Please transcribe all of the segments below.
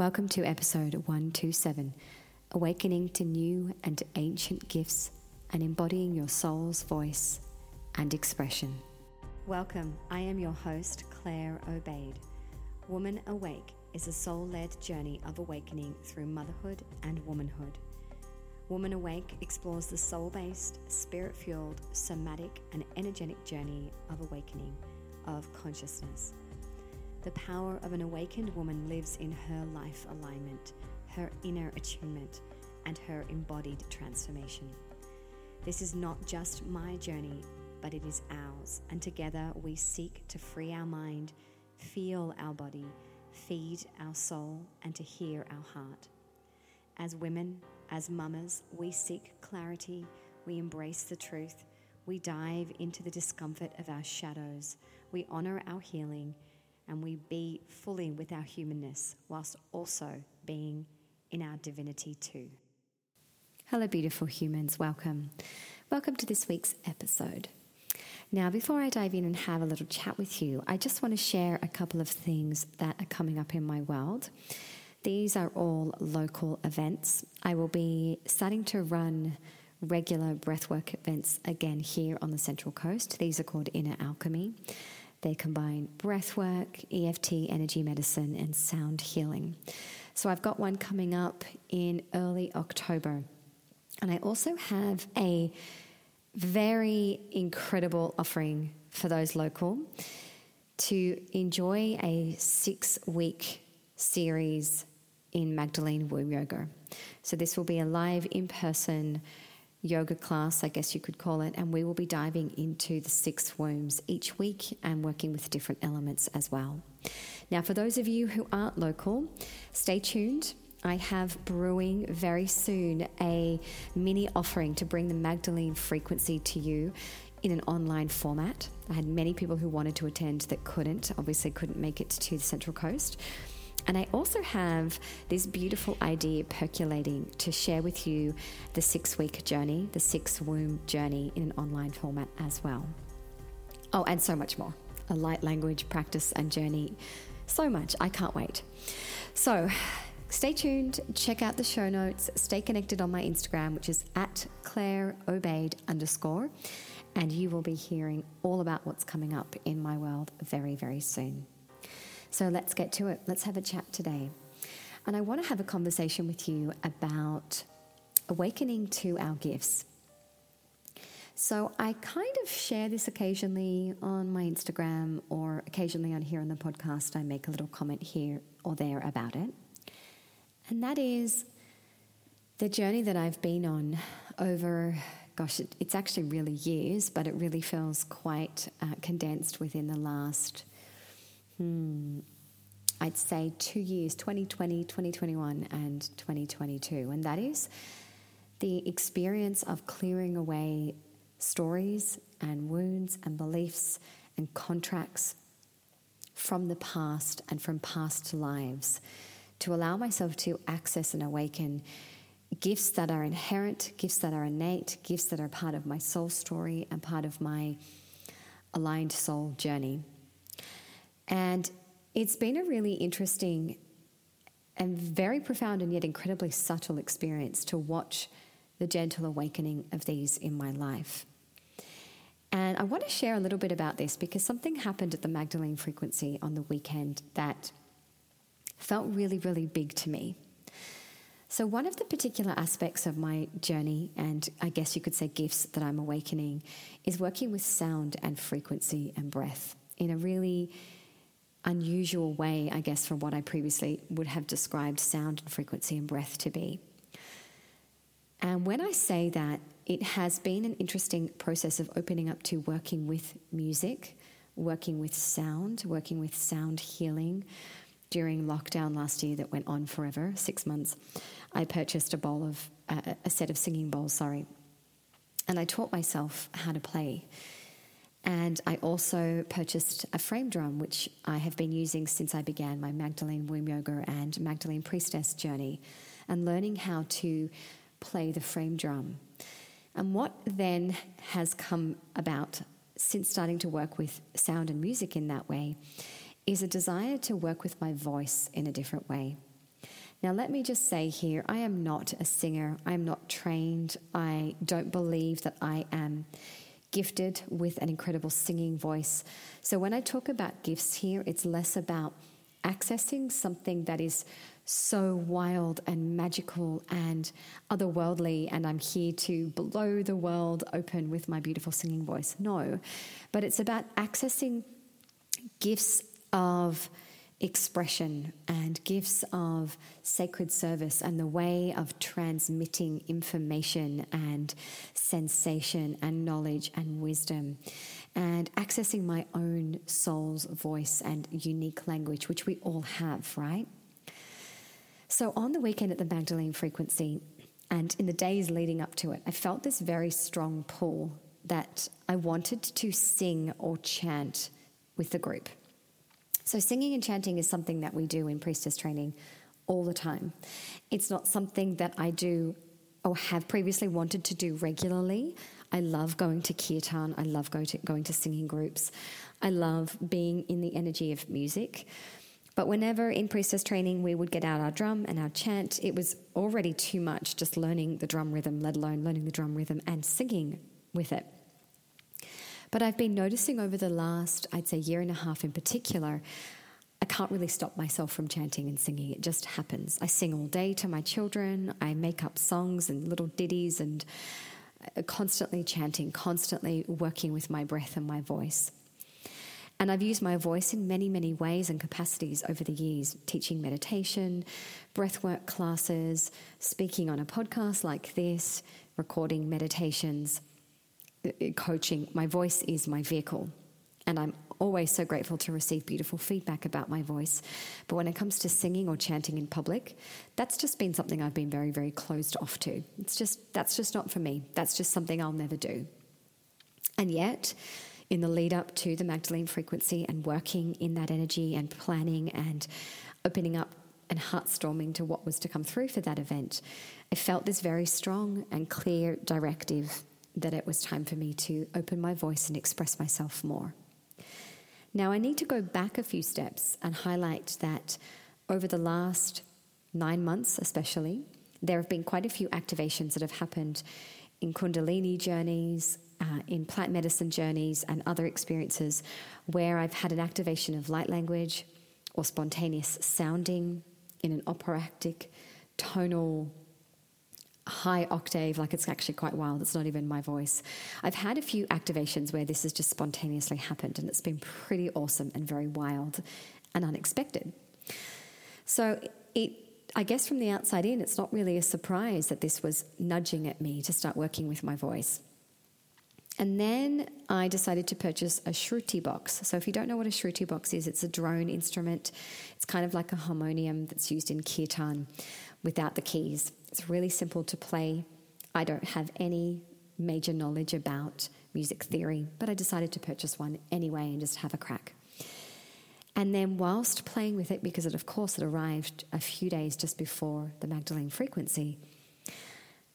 Welcome to episode 127 Awakening to New and Ancient Gifts and Embodying Your Soul's Voice and Expression. Welcome, I am your host, Claire Obaid. Woman Awake is a soul led journey of awakening through motherhood and womanhood. Woman Awake explores the soul based, spirit fueled, somatic, and energetic journey of awakening of consciousness. The power of an awakened woman lives in her life alignment, her inner attunement, and her embodied transformation. This is not just my journey, but it is ours, and together we seek to free our mind, feel our body, feed our soul, and to hear our heart. As women, as mamas, we seek clarity, we embrace the truth, we dive into the discomfort of our shadows, we honor our healing, and we be fully with our humanness whilst also being in our divinity too. Hello, beautiful humans. Welcome. Welcome to this week's episode. Now, before I dive in and have a little chat with you, I just want to share a couple of things that are coming up in my world. These are all local events. I will be starting to run regular breathwork events again here on the Central Coast. These are called Inner Alchemy. They combine breathwork, EFT, energy medicine, and sound healing. So I've got one coming up in early October. And I also have a very incredible offering for those local to enjoy a six week series in Magdalene Womb Yoga. So, this will be a live in person yoga class, I guess you could call it, and we will be diving into the six wombs each week and working with different elements as well. Now, for those of you who aren't local, stay tuned. I have brewing very soon a mini offering to bring the Magdalene frequency to you in an online format. I had many people who wanted to attend that couldn't, obviously, couldn't make it to the Central Coast. And I also have this beautiful idea percolating to share with you the six week journey, the six womb journey in an online format as well. Oh, and so much more a light language practice and journey. So much. I can't wait. So, stay tuned, check out the show notes, stay connected on my Instagram, which is at Claire Obaid underscore, and you will be hearing all about what's coming up in my world very, very soon. So let's get to it. Let's have a chat today. And I want to have a conversation with you about awakening to our gifts. So I kind of share this occasionally on my Instagram or occasionally on here on the podcast. I make a little comment here or there about it. And that is the journey that I've been on over, gosh, it, it's actually really years, but it really feels quite uh, condensed within the last hmm, I'd say two years 2020, 2021, and 2022. And that is the experience of clearing away stories and wounds and beliefs and contracts from the past and from past lives to allow myself to access and awaken gifts that are inherent, gifts that are innate, gifts that are part of my soul story and part of my aligned soul journey. And it's been a really interesting and very profound and yet incredibly subtle experience to watch the gentle awakening of these in my life. And I want to share a little bit about this because something happened at the Magdalene frequency on the weekend that felt really, really big to me. So, one of the particular aspects of my journey, and I guess you could say gifts that I'm awakening, is working with sound and frequency and breath in a really unusual way, I guess, from what I previously would have described sound and frequency and breath to be. And when I say that, it has been an interesting process of opening up to working with music, working with sound, working with sound healing. During lockdown last year, that went on forever, six months, I purchased a bowl of uh, a set of singing bowls. Sorry, and I taught myself how to play and I also purchased a frame drum, which I have been using since I began my Magdalene Womb Yoga and Magdalene Priestess journey, and learning how to play the frame drum. And what then has come about since starting to work with sound and music in that way is a desire to work with my voice in a different way. Now, let me just say here I am not a singer, I am not trained, I don't believe that I am gifted with an incredible singing voice. So, when I talk about gifts here, it's less about accessing something that is so wild and magical and otherworldly, and I'm here to blow the world open with my beautiful singing voice. No, but it's about accessing gifts of expression and gifts of sacred service and the way of transmitting information and sensation and knowledge and wisdom and accessing my own soul's voice and unique language, which we all have, right? So on the weekend at the Magdalene frequency and in the days leading up to it, I felt this very strong pull that I wanted to sing or chant with the group. So, singing and chanting is something that we do in priestess training all the time. It's not something that I do or have previously wanted to do regularly. I love going to kirtan. I love going to, going to singing groups. I love being in the energy of music. But whenever in priestess training we would get out our drum and our chant, it was already too much just learning the drum rhythm, let alone learning the drum rhythm and singing with it. But I've been noticing over the last, I'd say, year and a half in particular, I can't really stop myself from chanting and singing. It just happens. I sing all day to my children. I make up songs and little ditties and uh, constantly chanting, constantly working with my breath and my voice. And I've used my voice in many, many ways and capacities over the years teaching meditation, breathwork classes, speaking on a podcast like this, recording meditations Uh, coaching, my voice is my vehicle. And I'm always so grateful to receive beautiful feedback about my voice. But when it comes to singing or chanting in public, that's just been something I've been very, very closed off to. It's just, that's just not for me. That's just something I'll never do. And yet, in the lead up to the Magdalene frequency and working in that energy and planning and opening up and heartstorming to what was to come through for that event, I felt this very strong and clear directive that it was time for me to open my voice and express myself more. Now, I need to go back a few steps and highlight that over the last nine months, especially, there have been quite a few activations that have happened in Kundalini journeys, uh, in plant medicine journeys, and other experiences where I've had an activation of light language or spontaneous sounding in an operatic, tonal high octave, like it's actually quite wild. It's not even my voice. I've had a few activations where this has just spontaneously happened, and it's been pretty awesome and very wild and unexpected. So it I guess from the outside in, it's not really a surprise that this was nudging at me to start working with my voice. And then I decided to purchase a Shruti box. So, if you don't know what a Shruti box is, it's a drone instrument. It's kind of like a harmonium that's used in kirtan without the keys. It's really simple to play. I don't have any major knowledge about music theory, but I decided to purchase one anyway and just have a crack. And then, whilst playing with it, because it, of course, it arrived a few days just before the Magdalene frequency,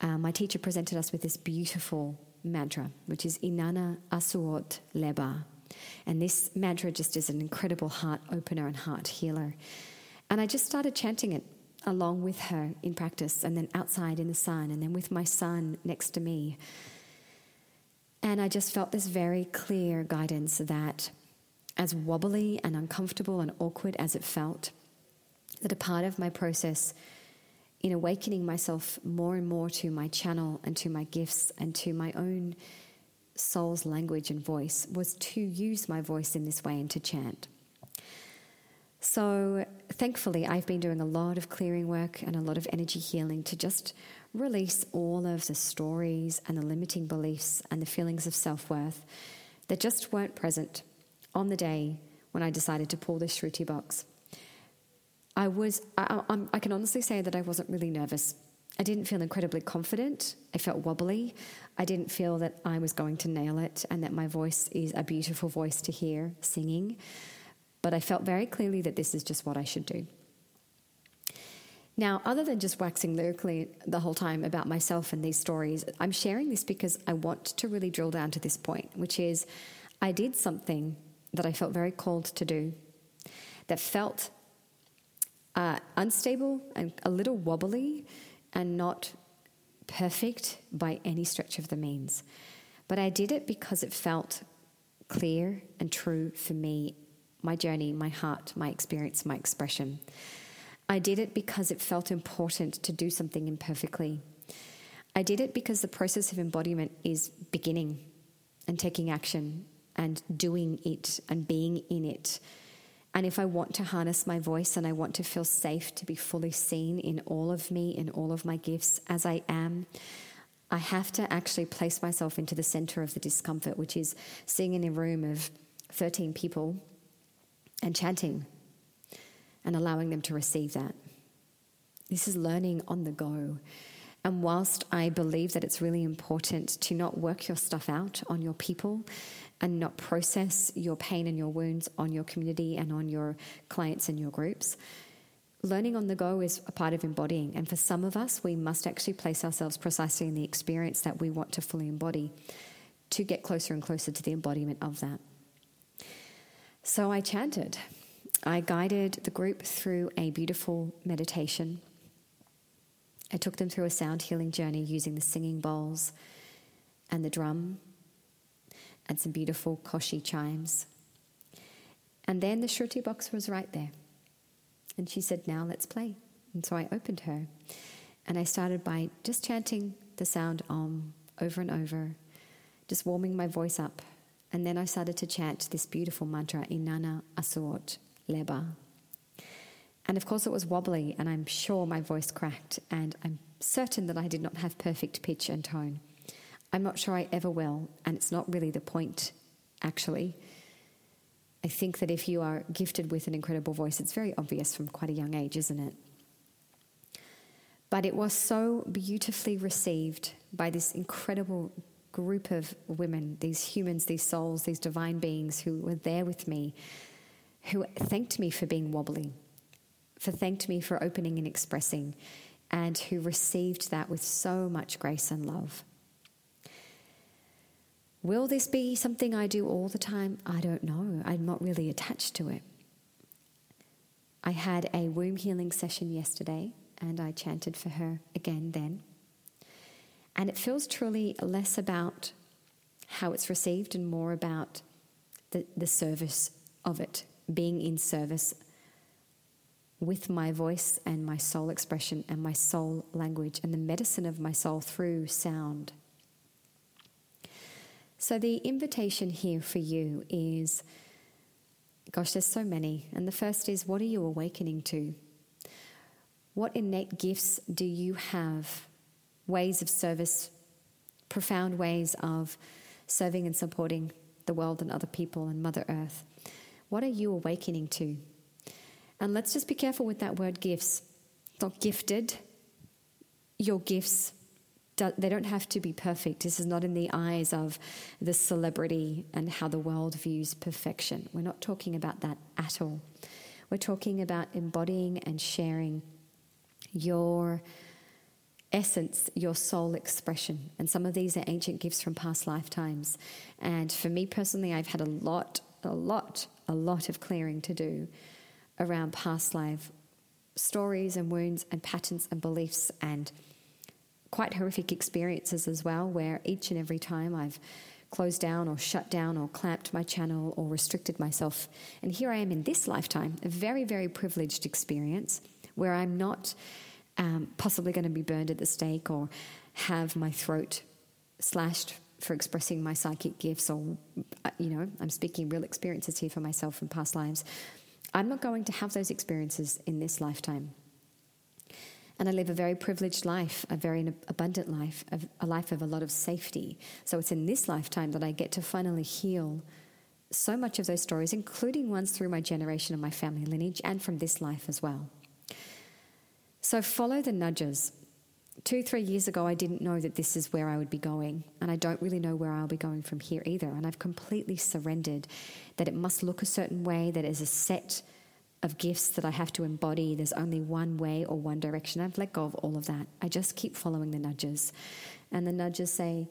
uh, my teacher presented us with this beautiful mantra, which is Inanna Asuot Leba. And this mantra just is an incredible heart opener and heart healer. And I just started chanting it along with her in practice, and then outside in the sun, and then with my son next to me. And I just felt this very clear guidance that, as wobbly and uncomfortable and awkward as it felt, that a part of my process in awakening myself more and more to my channel and to my gifts and to my own soul's language and voice was to use my voice in this way and to chant. So, thankfully, I've been doing a lot of clearing work and a lot of energy healing to just release all of the stories and the limiting beliefs and the feelings of self worth that just weren't present on the day when I decided to pull this Shruti box. I was, I, I, I can honestly say that I wasn't really nervous. I didn't feel incredibly confident. I felt wobbly. I didn't feel that I was going to nail it and that my voice is a beautiful voice to hear singing but I felt very clearly that this is just what I should do. Now, other than just waxing lyrically the whole time about myself and these stories, I'm sharing this because I want to really drill down to this point, which is I did something that I felt very called to do, that felt uh, unstable and a little wobbly and not perfect by any stretch of the means. But I did it because it felt clear and true for me, my journey, my heart, my experience, my expression. I did it because it felt important to do something imperfectly. I did it because the process of embodiment is beginning and taking action and doing it and being in it. And if I want to harness my voice and I want to feel safe to be fully seen in all of me, in all of my gifts as I am, I have to actually place myself into the center of the discomfort, which is sitting in a room of 13 people and chanting and allowing them to receive that. This is learning on the go. And whilst I believe that it's really important to not work your stuff out on your people and not process your pain and your wounds on your community and on your clients and your groups, learning on the go is a part of embodying. And for some of us, we must actually place ourselves precisely in the experience that we want to fully embody to get closer and closer to the embodiment of that. So I chanted. I guided the group through a beautiful meditation I took them through a sound healing journey using the singing bowls and the drum and some beautiful koshi chimes. And then the Shruti box was right there. And she said, Now let's play. And so I opened her and I started by just chanting the sound Om over and over, just warming my voice up. And then I started to chant this beautiful mantra, Inanna Asot Leba. And of course, it was wobbly, and I'm sure my voice cracked, and I'm certain that I did not have perfect pitch and tone. I'm not sure I ever will, and it's not really the point, actually. I think that if you are gifted with an incredible voice, it's very obvious from quite a young age, isn't it? But it was so beautifully received by this incredible group of women, these humans, these souls, these divine beings who were there with me, who thanked me for being wobbly for thanked me for opening and expressing, and who received that with so much grace and love. Will this be something I do all the time? I don't know. I'm not really attached to it. I had a womb healing session yesterday and I chanted for her again then. And it feels truly less about how it's received and more about the, the service of it, being in service with my voice and my soul expression and my soul language and the medicine of my soul through sound. So, the invitation here for you is gosh, there's so many. And the first is what are you awakening to? What innate gifts do you have? Ways of service, profound ways of serving and supporting the world and other people and Mother Earth. What are you awakening to? And let's just be careful with that word gifts. It's not gifted. Your gifts, they don't have to be perfect. This is not in the eyes of the celebrity and how the world views perfection. We're not talking about that at all. We're talking about embodying and sharing your essence, your soul expression. And some of these are ancient gifts from past lifetimes. And for me personally, I've had a lot, a lot, a lot of clearing to do around past life stories and wounds and patterns and beliefs and quite horrific experiences as well, where each and every time I've closed down or shut down or clamped my channel or restricted myself. And here I am in this lifetime, a very, very privileged experience where I'm not um, possibly going to be burned at the stake or have my throat slashed for expressing my psychic gifts or, uh, you know, I'm speaking real experiences here for myself from past lives. I'm not going to have those experiences in this lifetime. And I live a very privileged life, a very abundant life, a life of a lot of safety. So it's in this lifetime that I get to finally heal so much of those stories, including ones through my generation and my family lineage, and from this life as well. So follow the nudges. Two, three years ago, I didn't know that this is where I would be going, and I don't really know where I'll be going from here either. And I've completely surrendered that it must look a certain way, that that is a set of gifts that I have to embody. There's only one way or one direction. I've let go of all of that. I just keep following the nudges. And the nudges say,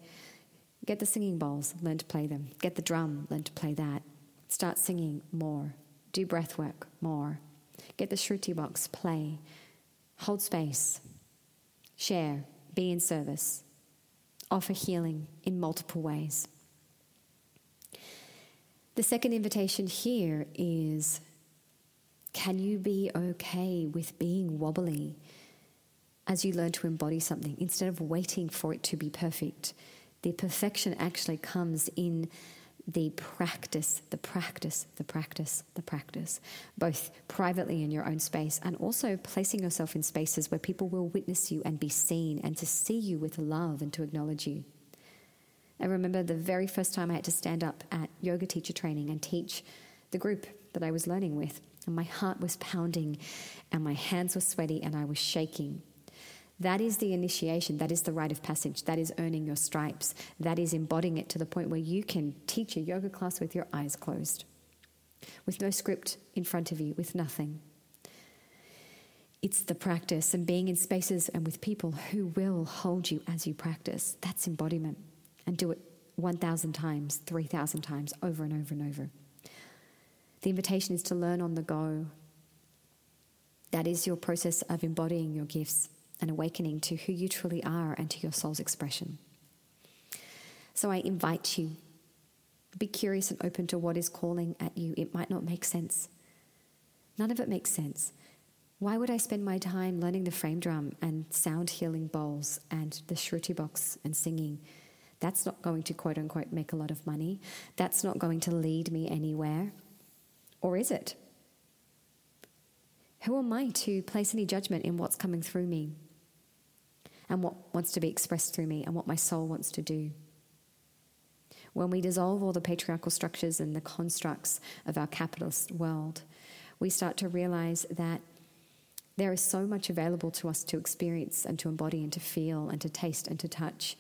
get the singing bowls, learn to play them. Get the drum, learn to play that. Start singing more. Do breath work more. Get the Shruti box, play, hold space, share, be in service, offer healing in multiple ways. The second invitation here is can you be okay with being wobbly as you learn to embody something instead of waiting for it to be perfect? The perfection actually comes in the practice, the practice, the practice, the practice, both privately in your own space and also placing yourself in spaces where people will witness you and be seen and to see you with love and to acknowledge you. I remember the very first time I had to stand up at yoga teacher training and teach the group that I was learning with. And my heart was pounding and my hands were sweaty and I was shaking. That is the initiation. That is the rite of passage. That is earning your stripes. That is embodying it to the point where you can teach a yoga class with your eyes closed, with no script in front of you, with nothing. It's the practice and being in spaces and with people who will hold you as you practice. That's embodiment. And do it 1,000 times, 3,000 times, over and over and over. The invitation is to learn on the go. That is your process of embodying your gifts and awakening to who you truly are and to your soul's expression. So I invite you, be curious and open to what is calling at you. It might not make sense. None of it makes sense. Why would I spend my time learning the frame drum and sound healing bowls and the shruti box and singing? That's not going to quote unquote make a lot of money. That's not going to lead me anywhere. Or is it? Who am I to place any judgment in what's coming through me? And what wants to be expressed through me and what my soul wants to do. When we dissolve all the patriarchal structures and the constructs of our capitalist world, we start to realize that there is so much available to us to experience and to embody and to feel and to taste and to touch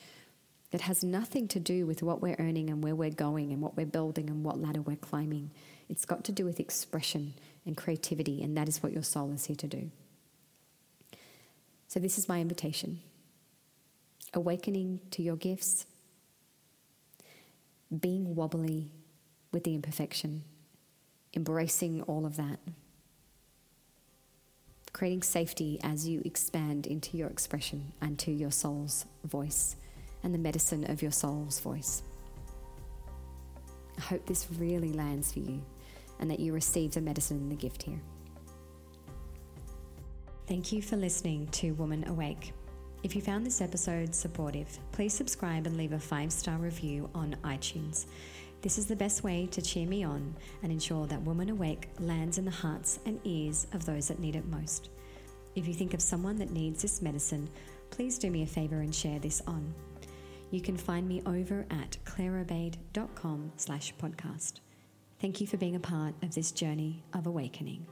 that has nothing to do with what we're earning and where we're going and what we're building and what ladder we're climbing. It's got to do with expression and creativity, and that is what your soul is here to do. So, this is my invitation awakening to your gifts, being wobbly with the imperfection, embracing all of that, creating safety as you expand into your expression and to your soul's voice and the medicine of your soul's voice. I hope this really lands for you and that you receive the medicine and the gift here. Thank you for listening to Woman Awake. If you found this episode supportive, please subscribe and leave a five star review on iTunes. This is the best way to cheer me on and ensure that Woman Awake lands in the hearts and ears of those that need it most. If you think of someone that needs this medicine, please do me a favor and share this on. You can find me over at claireobaid.com slash podcast. Thank you for being a part of this journey of awakening.